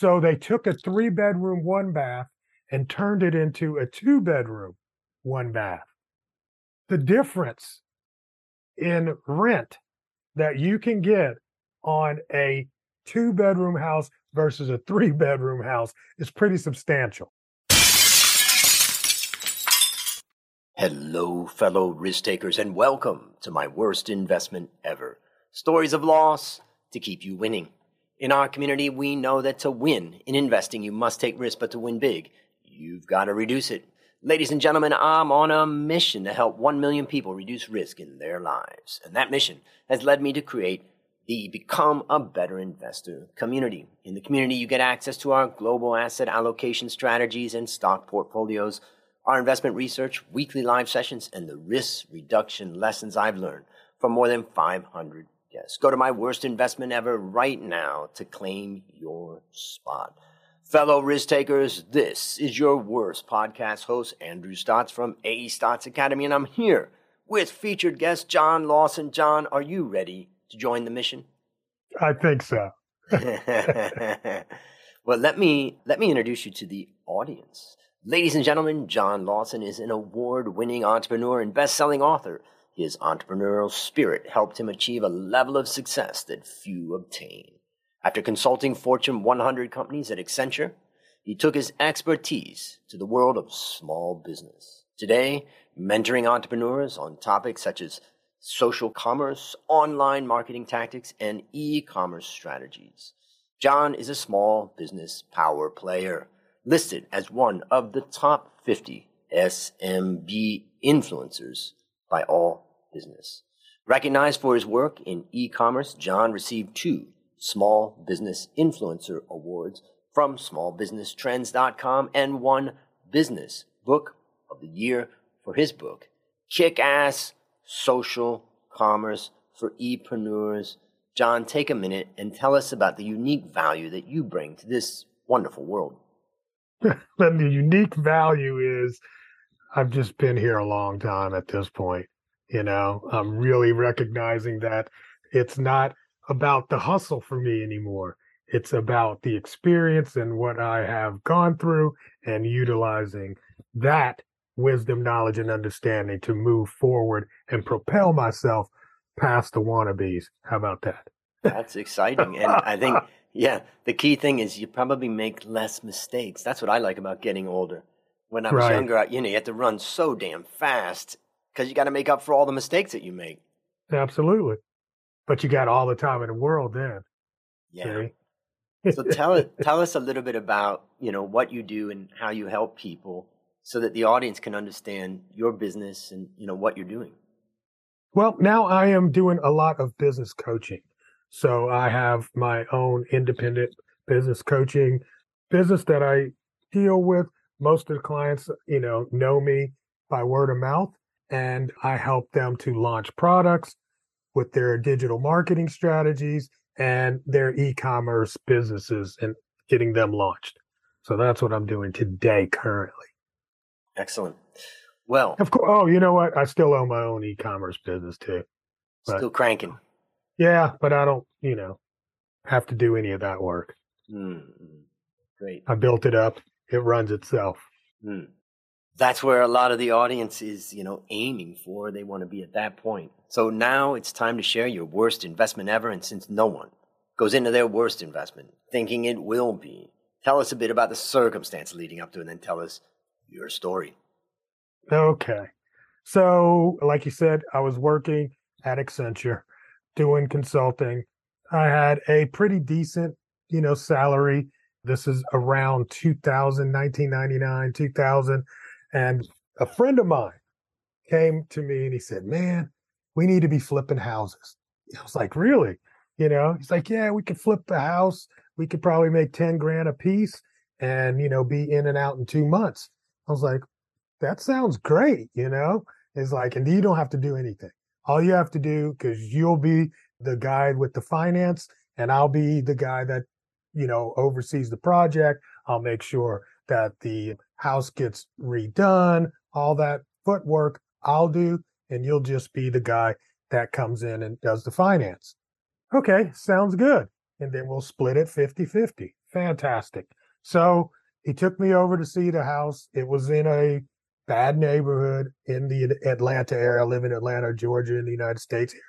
So they took a three bedroom, one bath and turned it into a two bedroom, one bath. The difference in rent that you can get on a two bedroom house versus a three bedroom house is pretty substantial. Hello, fellow risk takers, and welcome to my worst investment ever. Stories of loss to keep you winning. In our community, we know that to win in investing, you must take risk, but to win big, you've got to reduce it. Ladies and gentlemen, I'm on a mission to help 1 million people reduce risk in their lives. And that mission has led me to create the Become a Better Investor community. In the community, you get access to our global asset allocation strategies and stock portfolios our investment research, weekly live sessions, and the risk reduction lessons I've learned from more than 500 guests. Go to my worst investment ever right now to claim your spot. Fellow risk takers, this is your worst podcast host, Andrew Stotz from AE Stotz Academy, and I'm here with featured guest John Lawson. John, are you ready to join the mission? I think so. well, let me let me introduce you to the audience. Ladies and gentlemen, John Lawson is an award winning entrepreneur and best selling author. His entrepreneurial spirit helped him achieve a level of success that few obtain. After consulting Fortune 100 companies at Accenture, he took his expertise to the world of small business. Today, mentoring entrepreneurs on topics such as social commerce, online marketing tactics, and e commerce strategies. John is a small business power player listed as one of the top 50 SMB influencers by All Business. Recognized for his work in e-commerce, John received two Small Business Influencer Awards from smallbusinesstrends.com and one Business Book of the Year for his book, Kick Ass Social Commerce for E-preneurs. John, take a minute and tell us about the unique value that you bring to this wonderful world. and the unique value is I've just been here a long time at this point. You know, I'm really recognizing that it's not about the hustle for me anymore. It's about the experience and what I have gone through and utilizing that wisdom, knowledge, and understanding to move forward and propel myself past the wannabes. How about that? That's exciting. And I think Yeah, the key thing is you probably make less mistakes. That's what I like about getting older. When I was right. younger, you know, you had to run so damn fast because you got to make up for all the mistakes that you make. Absolutely, but you got all the time in the world then. Yeah. so tell it, tell us a little bit about you know what you do and how you help people, so that the audience can understand your business and you know what you're doing. Well, now I am doing a lot of business coaching. So I have my own independent business coaching business that I deal with. Most of the clients, you know, know me by word of mouth, and I help them to launch products with their digital marketing strategies and their e-commerce businesses and getting them launched. So that's what I'm doing today currently. Excellent. Well, of course. Oh, you know what? I still own my own e-commerce business too. Still cranking. Yeah, but I don't, you know, have to do any of that work. Mm-hmm. Great. I built it up. It runs itself. Mm. That's where a lot of the audience is, you know, aiming for. They want to be at that point. So now it's time to share your worst investment ever. And since no one goes into their worst investment thinking it will be, tell us a bit about the circumstance leading up to it and then tell us your story. Okay. So, like you said, I was working at Accenture doing consulting. I had a pretty decent, you know, salary. This is around 2000, 1999, 2000. And a friend of mine came to me and he said, Man, we need to be flipping houses. I was like, Really? You know, he's like, Yeah, we could flip the house. We could probably make 10 grand a piece and, you know, be in and out in two months. I was like, That sounds great. You know, it's like, and you don't have to do anything. All you have to do, because you'll be the guy with the finance, and I'll be the guy that, you know, oversees the project. I'll make sure that the house gets redone, all that footwork I'll do, and you'll just be the guy that comes in and does the finance. Okay, sounds good. And then we'll split it 50 50. fantastic. So he took me over to see the house. It was in a bad neighborhood in the Atlanta area. I live in Atlanta, Georgia, in the United States here.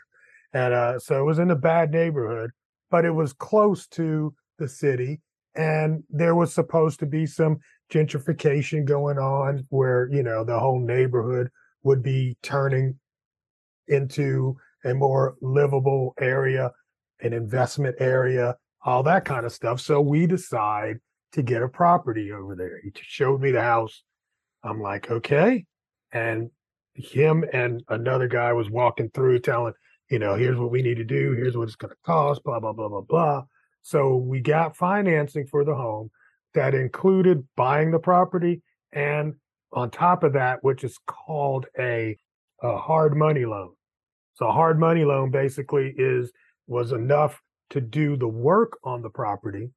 And uh, so it was in a bad neighborhood, but it was close to the city. And there was supposed to be some gentrification going on where, you know, the whole neighborhood would be turning into a more livable area, an investment area, all that kind of stuff. So we decide to get a property over there. He showed me the house. I'm like, okay. And him and another guy was walking through telling, you know, here's what we need to do. Here's what it's going to cost, blah, blah, blah, blah, blah. So we got financing for the home that included buying the property and on top of that, which is called a, a hard money loan. So a hard money loan basically is was enough to do the work on the property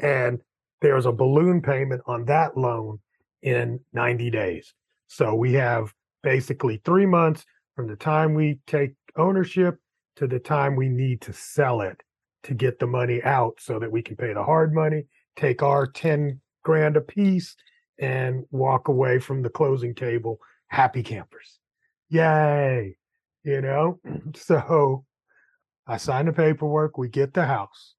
and there's a balloon payment on that loan in 90 days. So we have basically 3 months from the time we take ownership to the time we need to sell it to get the money out so that we can pay the hard money, take our 10 grand a piece and walk away from the closing table happy campers. Yay. You know, so I sign the paperwork, we get the house,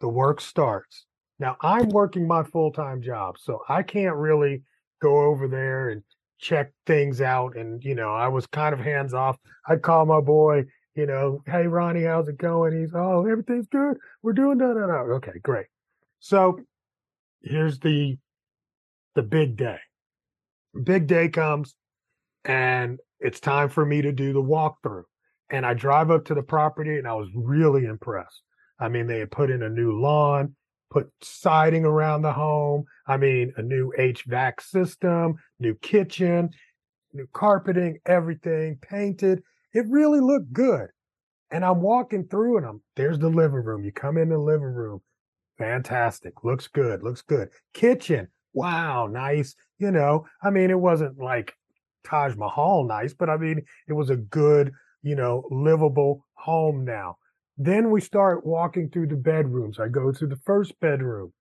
the work starts. Now I'm working my full time job, so I can't really go over there and check things out. And, you know, I was kind of hands off. I'd call my boy, you know, hey, Ronnie, how's it going? He's, oh, everything's good. We're doing that. Okay, great. So here's the the big day. Big day comes and it's time for me to do the walkthrough. And I drive up to the property and I was really impressed. I mean, they had put in a new lawn, put siding around the home. I mean, a new HVAC system, new kitchen, new carpeting, everything painted. It really looked good. And I'm walking through and I'm there's the living room. You come in the living room. Fantastic. Looks good. Looks good. Kitchen. Wow, nice. You know, I mean, it wasn't like Taj Mahal nice, but I mean, it was a good, you know, livable home now. Then we start walking through the bedrooms. I go to the first bedroom.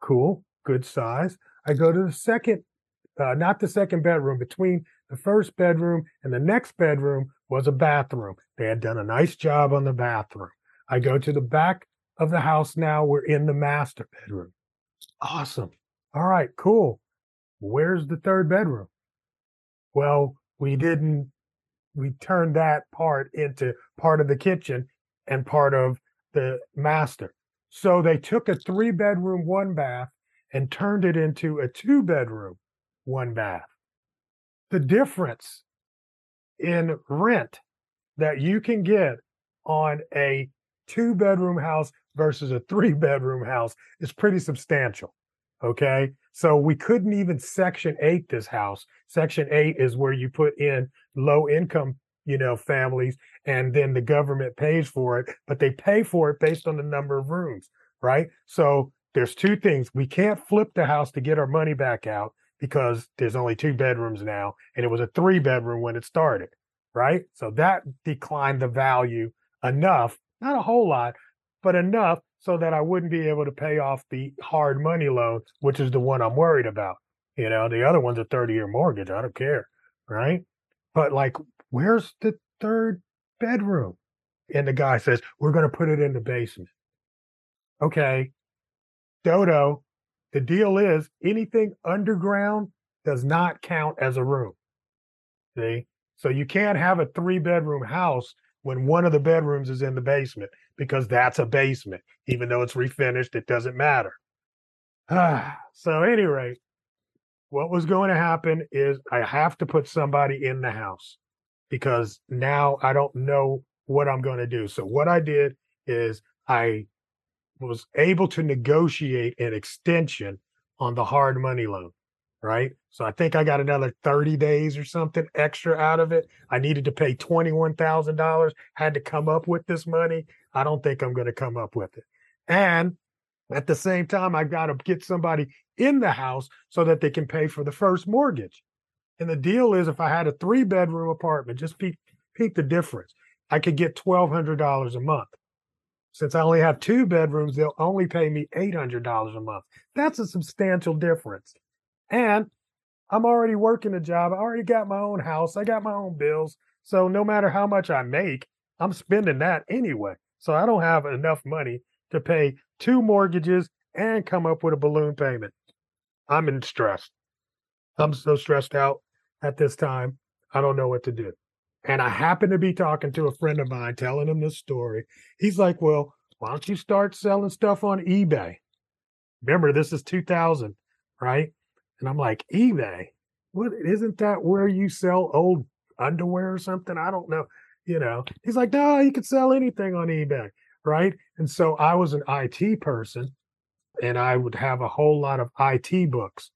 Cool, good size. I go to the second, uh, not the second bedroom, between the first bedroom and the next bedroom was a bathroom. They had done a nice job on the bathroom. I go to the back of the house now. We're in the master bedroom. Awesome. All right, cool. Where's the third bedroom? Well, we didn't, we turned that part into part of the kitchen and part of the master. So they took a three bedroom, one bath and turned it into a two bedroom, one bath. The difference in rent that you can get on a two bedroom house versus a three bedroom house is pretty substantial. Okay. So we couldn't even section eight this house. Section eight is where you put in low income, you know, families and then the government pays for it, but they pay for it based on the number of rooms. Right. So there's two things. We can't flip the house to get our money back out because there's only two bedrooms now and it was a three bedroom when it started. Right. So that declined the value enough, not a whole lot, but enough so that I wouldn't be able to pay off the hard money loan, which is the one I'm worried about. You know, the other one's a 30 year mortgage. I don't care. Right. But like, where's the third bedroom? And the guy says, we're going to put it in the basement. Okay. Dodo, the deal is anything underground does not count as a room. See? So you can't have a three bedroom house when one of the bedrooms is in the basement because that's a basement. Even though it's refinished, it doesn't matter. so, at any rate, what was going to happen is I have to put somebody in the house because now I don't know what I'm going to do. So, what I did is I was able to negotiate an extension on the hard money loan right? So I think I got another 30 days or something extra out of it. I needed to pay $21,000, had to come up with this money. I don't think I'm going to come up with it. And at the same time, I got to get somebody in the house so that they can pay for the first mortgage. And the deal is if I had a three bedroom apartment, just peek, peek the difference. I could get $1,200 a month. Since I only have two bedrooms, they'll only pay me $800 a month. That's a substantial difference. And I'm already working a job. I already got my own house. I got my own bills. So no matter how much I make, I'm spending that anyway. So I don't have enough money to pay two mortgages and come up with a balloon payment. I'm in stress. I'm so stressed out at this time. I don't know what to do. And I happen to be talking to a friend of mine, telling him this story. He's like, Well, why don't you start selling stuff on eBay? Remember, this is 2000, right? And I'm like, eBay? What isn't that where you sell old underwear or something? I don't know. You know, he's like, No, you can sell anything on eBay, right? And so I was an IT person and I would have a whole lot of IT books.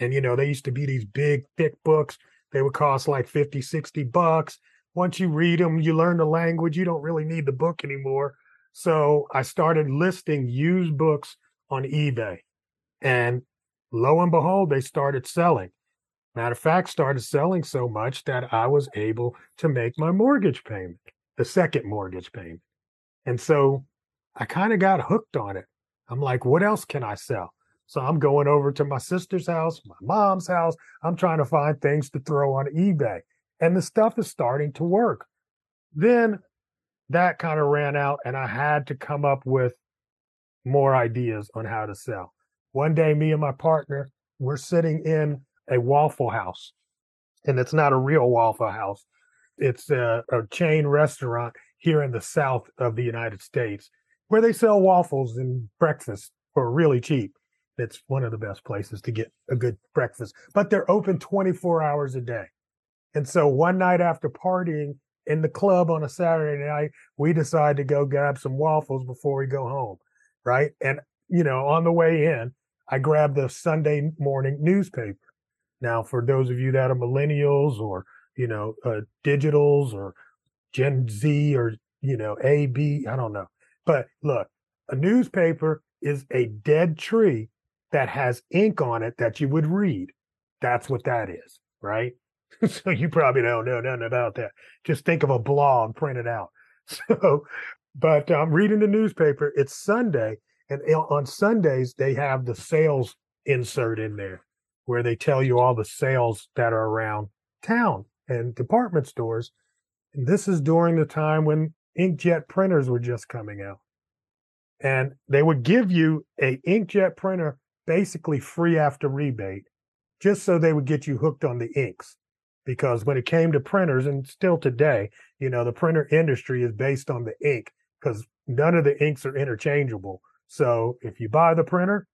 And, you know, they used to be these big, thick books. They would cost like 50, 60 bucks. Once you read them, you learn the language. You don't really need the book anymore. So I started listing used books on eBay. And lo and behold, they started selling. Matter of fact, started selling so much that I was able to make my mortgage payment, the second mortgage payment. And so I kind of got hooked on it. I'm like, what else can I sell? So I'm going over to my sister's house, my mom's house. I'm trying to find things to throw on eBay. And the stuff is starting to work. Then that kind of ran out, and I had to come up with more ideas on how to sell. One day, me and my partner were sitting in a Waffle House, and it's not a real Waffle House. It's a, a chain restaurant here in the south of the United States where they sell waffles and breakfast for really cheap. It's one of the best places to get a good breakfast, but they're open 24 hours a day. And so one night after partying in the club on a Saturday night, we decide to go grab some waffles before we go home. Right. And, you know, on the way in, I grabbed the Sunday morning newspaper. Now, for those of you that are millennials or, you know, uh, digitals or Gen Z or, you know, A, B, I don't know. But look, a newspaper is a dead tree that has ink on it that you would read. That's what that is, right? so you probably don't know nothing about that. Just think of a blog printed out. So, but I'm reading the newspaper. It's Sunday, and on Sundays they have the sales insert in there where they tell you all the sales that are around town and department stores. And this is during the time when inkjet printers were just coming out. And they would give you a inkjet printer basically free after rebate, just so they would get you hooked on the inks. Because when it came to printers, and still today, you know, the printer industry is based on the ink because none of the inks are interchangeable. So if you buy the printer,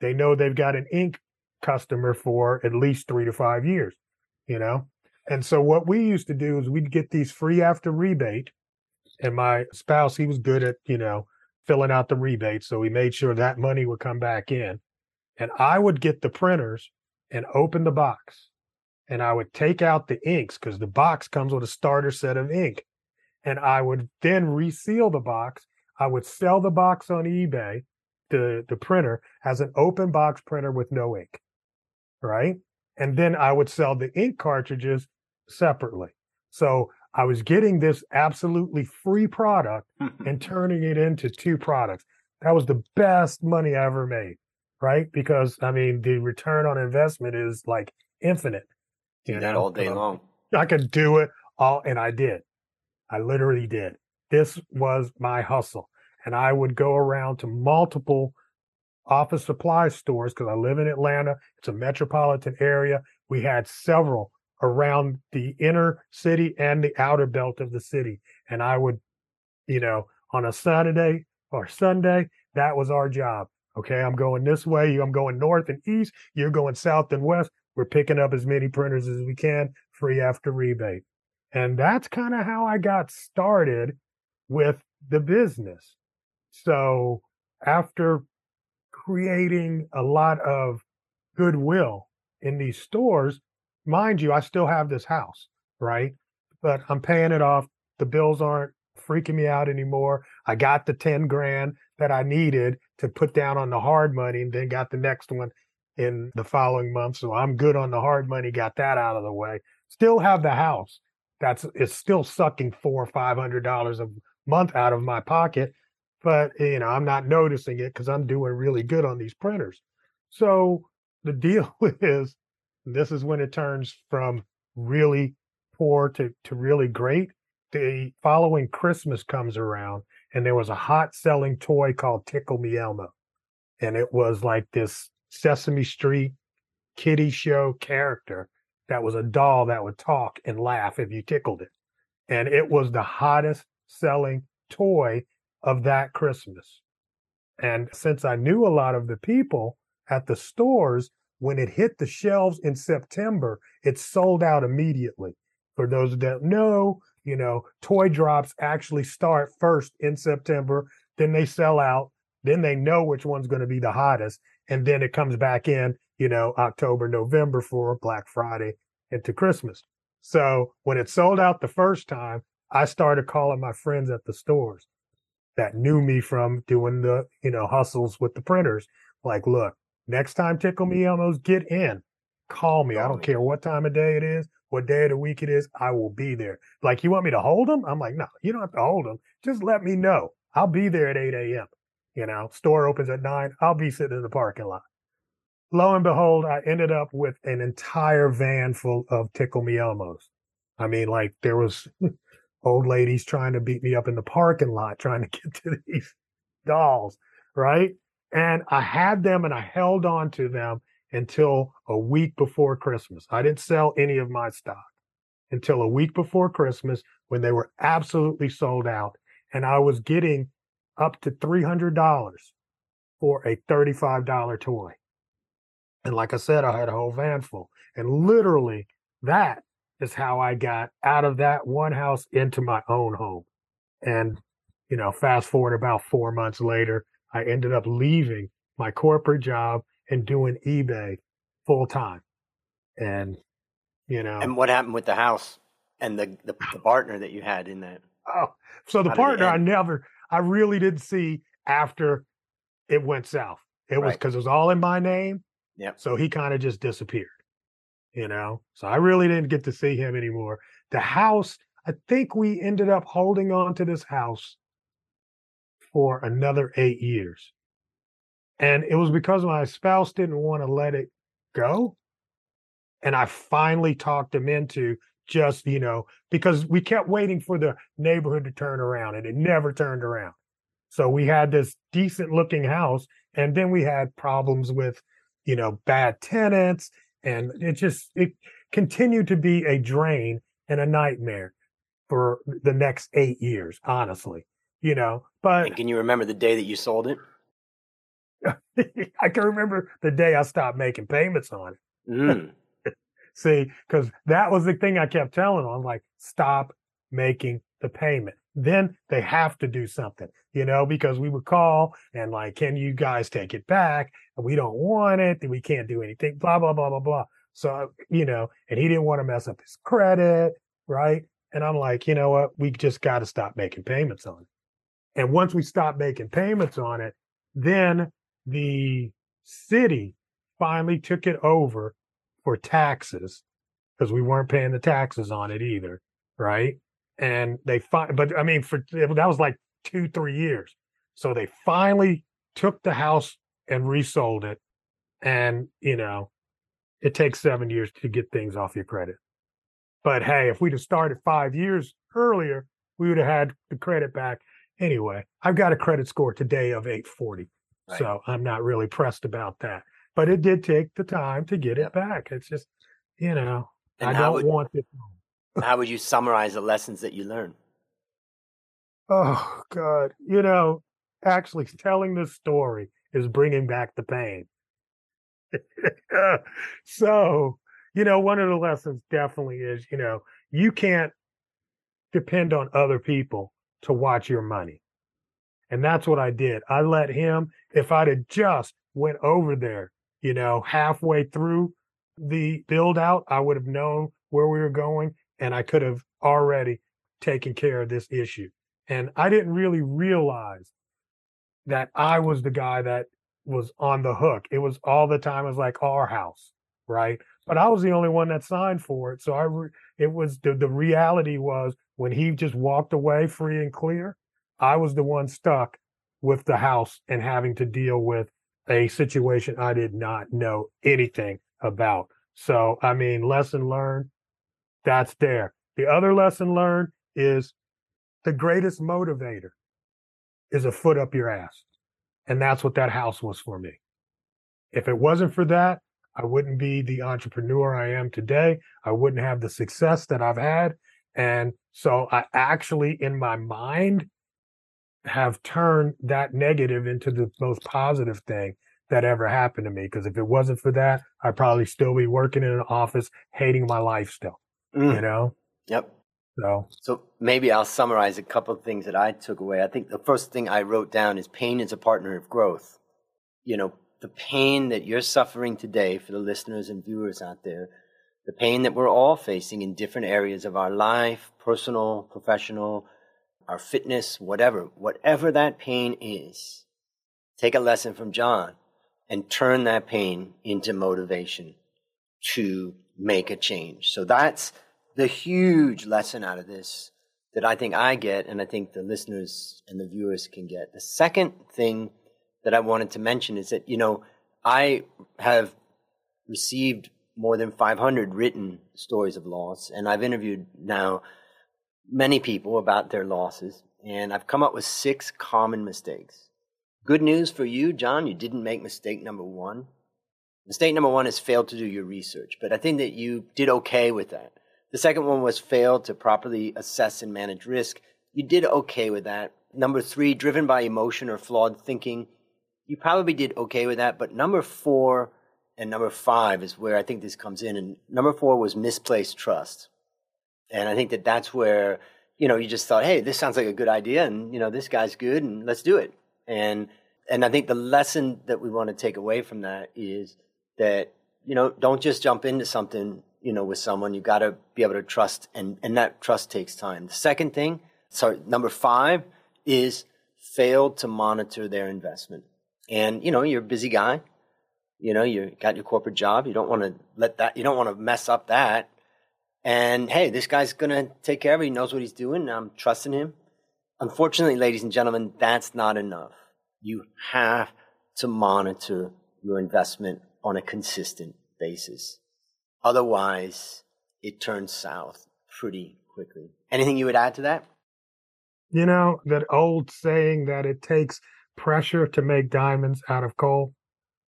they know they've got an ink customer for at least three to five years, you know? And so what we used to do is we'd get these free after rebate. And my spouse, he was good at, you know, filling out the rebate. So we made sure that money would come back in and I would get the printers and open the box and I would take out the inks because the box comes with a starter set of ink. And I would then reseal the box. I would sell the box on eBay, the, the printer as an open box printer with no ink. Right. And then I would sell the ink cartridges separately. So I was getting this absolutely free product mm-hmm. and turning it into two products. That was the best money I ever made right? Because I mean, the return on investment is like infinite. Do that know? all day uh, long. I could do it all, and I did. I literally did. This was my hustle, and I would go around to multiple office supply stores because I live in Atlanta. It's a metropolitan area. We had several around the inner city and the outer belt of the city, and I would, you know, on a Saturday or Sunday, that was our job. Okay, I'm going this way. I'm going north and east. You're going south and west. We're picking up as many printers as we can, free after rebate. And that's kind of how I got started with the business. So after creating a lot of goodwill in these stores, mind you, I still have this house, right? But I'm paying it off. The bills aren't freaking me out anymore. I got the 10 grand that I needed to put down on the hard money and then got the next one in the following month. So I'm good on the hard money, got that out of the way. Still have the house. That's it's still sucking four or five hundred dollars a month out of my pocket. but you know, I'm not noticing it because I'm doing really good on these printers. So the deal is this is when it turns from really poor to, to really great. The following Christmas comes around and there was a hot selling toy called Tickle Me Elmo. And it was like this Sesame Street kitty show character that was a doll that would talk and laugh if you tickled it. And it was the hottest selling toy of that Christmas. And since I knew a lot of the people at the stores, when it hit the shelves in September, it sold out immediately. For those that know, you know, toy drops actually start first in September, then they sell out, then they know which one's going to be the hottest, and then it comes back in, you know, October, November for Black Friday into Christmas. So when it sold out the first time, I started calling my friends at the stores that knew me from doing the, you know, hustles with the printers. Like, look, next time Tickle Me Elmo's get in, call me. I don't care what time of day it is, what day of the week it is. I will be there. Like, you want me to hold them? I'm like, no, you don't have to hold them. Just let me know. I'll be there at 8 a.m. You know, store opens at nine. I'll be sitting in the parking lot. Lo and behold, I ended up with an entire van full of Tickle Me Elmos. I mean, like there was old ladies trying to beat me up in the parking lot trying to get to these dolls, right? And I had them and I held on to them until a week before Christmas. I didn't sell any of my stock until a week before Christmas when they were absolutely sold out. And I was getting up to $300 for a $35 toy. And like I said, I had a whole van full. And literally, that is how I got out of that one house into my own home. And, you know, fast forward about four months later, I ended up leaving my corporate job and doing eBay full time. And, you know. And what happened with the house and the, the, the partner that you had in that? Oh, so the partner I never, I really didn't see after it went south. It right. was because it was all in my name. Yeah. So he kind of just disappeared you know. So I really didn't get to see him anymore. The house, I think we ended up holding on to this house for another eight years. And it was because my spouse didn't want to let it go. And I finally talked him into just, you know, because we kept waiting for the neighborhood to turn around and it never turned around. So we had this decent looking house and then we had problems with, you know, bad tenants and it just it continued to be a drain and a nightmare for the next eight years honestly you know but and can you remember the day that you sold it i can remember the day i stopped making payments on it mm. see because that was the thing i kept telling them i'm like stop making the payment then they have to do something, you know, because we would call and like, can you guys take it back? We don't want it. We can't do anything, blah, blah, blah, blah, blah. So, you know, and he didn't want to mess up his credit, right? And I'm like, you know what? We just got to stop making payments on it. And once we stop making payments on it, then the city finally took it over for taxes because we weren't paying the taxes on it either, right? and they find but i mean for that was like two three years. So they finally took the house and resold it. And you know it takes seven years to get things off your credit. But hey if we'd have started five years earlier we would have had the credit back. Anyway i've got a credit score today of 840 right. so i'm not really pressed about that but it did take the time to get it back it's just you know and i don't would, want it how would you summarize the lessons that you learned? Oh God, you know, actually telling this story is bringing back the pain. so, you know, one of the lessons definitely is, you know, you can't depend on other people to watch your money. And that's what I did. I let him, if I'd have just went over there, you know, halfway through the build out, I would have known where we were going and I could have already taken care of this issue. And I didn't really realize that I was the guy that was on the hook. It was all the time. It was like our house, right? But I was the only one that signed for it. So I, re- it was the, the reality was when he just walked away free and clear, I was the one stuck with the house and having to deal with a situation I did not know anything about. So, I mean, lesson learned, that's there. The other lesson learned is the greatest motivator is a foot up your ass. And that's what that house was for me. If it wasn't for that, I wouldn't be the entrepreneur I am today. I wouldn't have the success that I've had. And so I actually, in my mind, have turned that negative into the most positive thing that ever happened to me. Because if it wasn't for that, I'd probably still be working in an office, hating my life still. Mm. You know? Yep. So, so maybe I'll summarize a couple of things that I took away. I think the first thing I wrote down is pain is a partner of growth. You know, the pain that you're suffering today for the listeners and viewers out there, the pain that we're all facing in different areas of our life, personal, professional, our fitness, whatever, whatever that pain is, take a lesson from John and turn that pain into motivation to make a change. So that's the huge lesson out of this that I think I get, and I think the listeners and the viewers can get. The second thing that I wanted to mention is that, you know, I have received more than 500 written stories of loss, and I've interviewed now many people about their losses, and I've come up with six common mistakes. Good news for you, John, you didn't make mistake number one. Mistake number one is failed to do your research, but I think that you did okay with that. The second one was fail to properly assess and manage risk. You did okay with that. Number three, driven by emotion or flawed thinking. You probably did okay with that. But number four and number five is where I think this comes in. And number four was misplaced trust. And I think that that's where, you know, you just thought, hey, this sounds like a good idea. And, you know, this guy's good and let's do it. And, and I think the lesson that we want to take away from that is that, you know, don't just jump into something you know, with someone, you got to be able to trust, and, and that trust takes time. The second thing, sorry, number five is failed to monitor their investment. And, you know, you're a busy guy. You know, you got your corporate job. You don't want to let that, you don't want to mess up that. And hey, this guy's going to take care of it. He knows what he's doing. I'm trusting him. Unfortunately, ladies and gentlemen, that's not enough. You have to monitor your investment on a consistent basis. Otherwise, it turns south pretty quickly. Anything you would add to that? You know, that old saying that it takes pressure to make diamonds out of coal.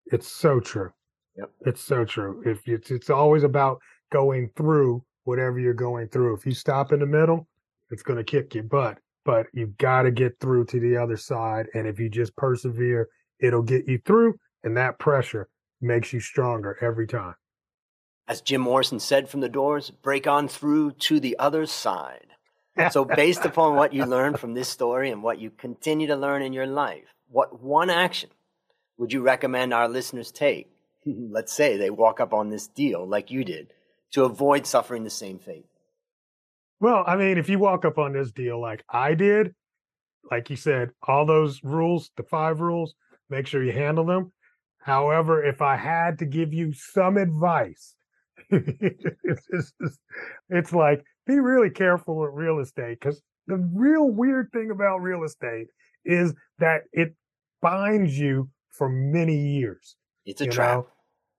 It's so true. Yep. It's so true. If it's it's always about going through whatever you're going through. If you stop in the middle, it's going to kick your butt. But you've got to get through to the other side. And if you just persevere, it'll get you through. And that pressure makes you stronger every time. As Jim Morrison said from the doors, break on through to the other side. So, based upon what you learned from this story and what you continue to learn in your life, what one action would you recommend our listeners take? Let's say they walk up on this deal like you did to avoid suffering the same fate. Well, I mean, if you walk up on this deal like I did, like you said, all those rules, the five rules, make sure you handle them. However, if I had to give you some advice, it's, just, it's like be really careful with real estate because the real weird thing about real estate is that it binds you for many years. It's a trap. Know?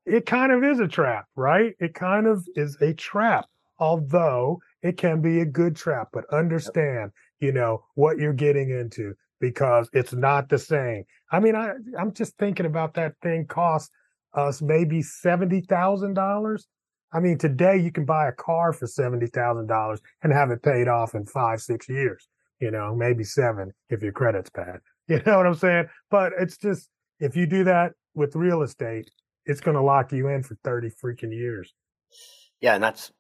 It kind of is a trap, right? It kind of is a trap, although it can be a good trap. But understand, you know, what you're getting into because it's not the same. I mean, I I'm just thinking about that thing cost us maybe seventy thousand dollars I mean, today you can buy a car for $70,000 and have it paid off in five, six years, you know, maybe seven if your credit's bad. You know what I'm saying? But it's just, if you do that with real estate, it's going to lock you in for 30 freaking years. Yeah. And that's,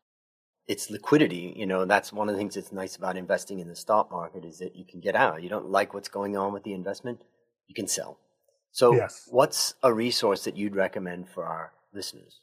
it's liquidity. You know, that's one of the things that's nice about investing in the stock market is that you can get out. You don't like what's going on with the investment, you can sell. So, yes. what's a resource that you'd recommend for our listeners?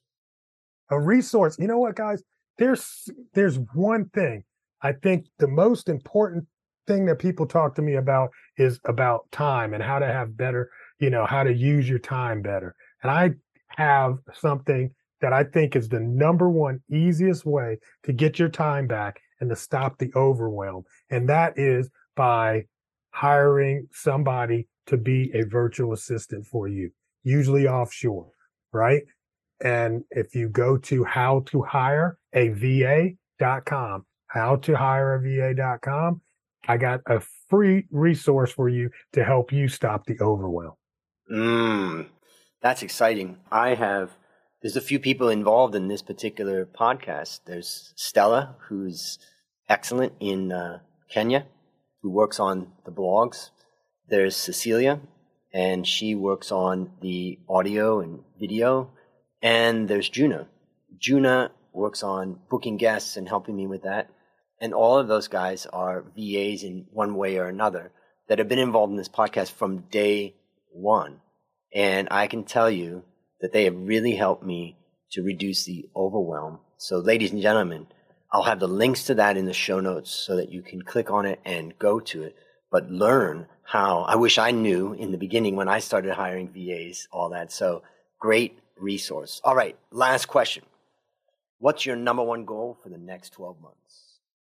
a resource. You know what, guys? There's there's one thing I think the most important thing that people talk to me about is about time and how to have better, you know, how to use your time better. And I have something that I think is the number one easiest way to get your time back and to stop the overwhelm. And that is by hiring somebody to be a virtual assistant for you, usually offshore, right? And if you go to how to hire a VA.com, how to hire a VA.com, I got a free resource for you to help you stop the overwhelm. Mm, that's exciting. I have, there's a few people involved in this particular podcast. There's Stella, who's excellent in uh, Kenya, who works on the blogs. There's Cecilia, and she works on the audio and video. And there's Juna. Juna works on booking guests and helping me with that. And all of those guys are VAs in one way or another that have been involved in this podcast from day one. And I can tell you that they have really helped me to reduce the overwhelm. So, ladies and gentlemen, I'll have the links to that in the show notes so that you can click on it and go to it, but learn how I wish I knew in the beginning when I started hiring VAs, all that. So, great resource. All right, last question. What's your number one goal for the next 12 months?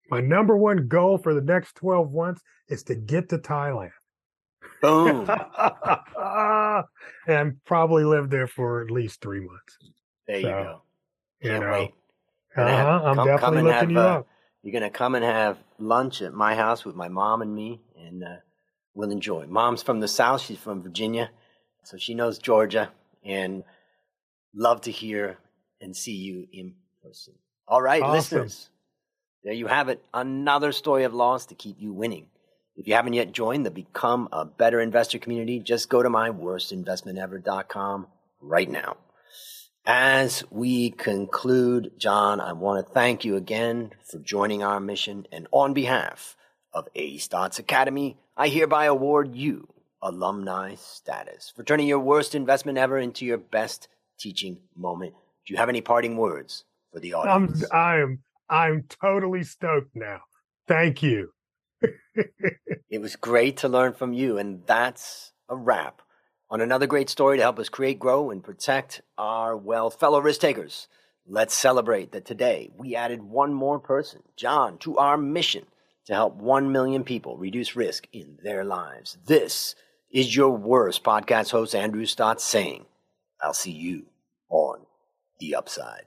My number one goal for the next 12 months is to get to Thailand. Boom. and probably lived there for at least three months. There so, you go. Can't you know, wait. Uh-huh, have, I'm come, definitely come looking have, you uh, up. You're going to come and have lunch at my house with my mom and me, and uh, we'll enjoy. Mom's from the South. She's from Virginia, so she knows Georgia, and love to hear and see you in person. All right, awesome. listeners. There you have it. Another story of loss to keep you winning. If you haven't yet joined the Become a Better Investor community, just go to myworstinvestmentever.com right now. As we conclude, John, I want to thank you again for joining our mission. And on behalf of A Stotz Academy, I hereby award you alumni status for turning your worst investment ever into your best teaching moment. Do you have any parting words for the audience? I'm, I am I'm totally stoked now. Thank you. it was great to learn from you. And that's a wrap on another great story to help us create, grow, and protect our wealth. Fellow risk takers, let's celebrate that today we added one more person, John, to our mission to help 1 million people reduce risk in their lives. This is your worst podcast host, Andrew Stotz, saying, I'll see you on the upside.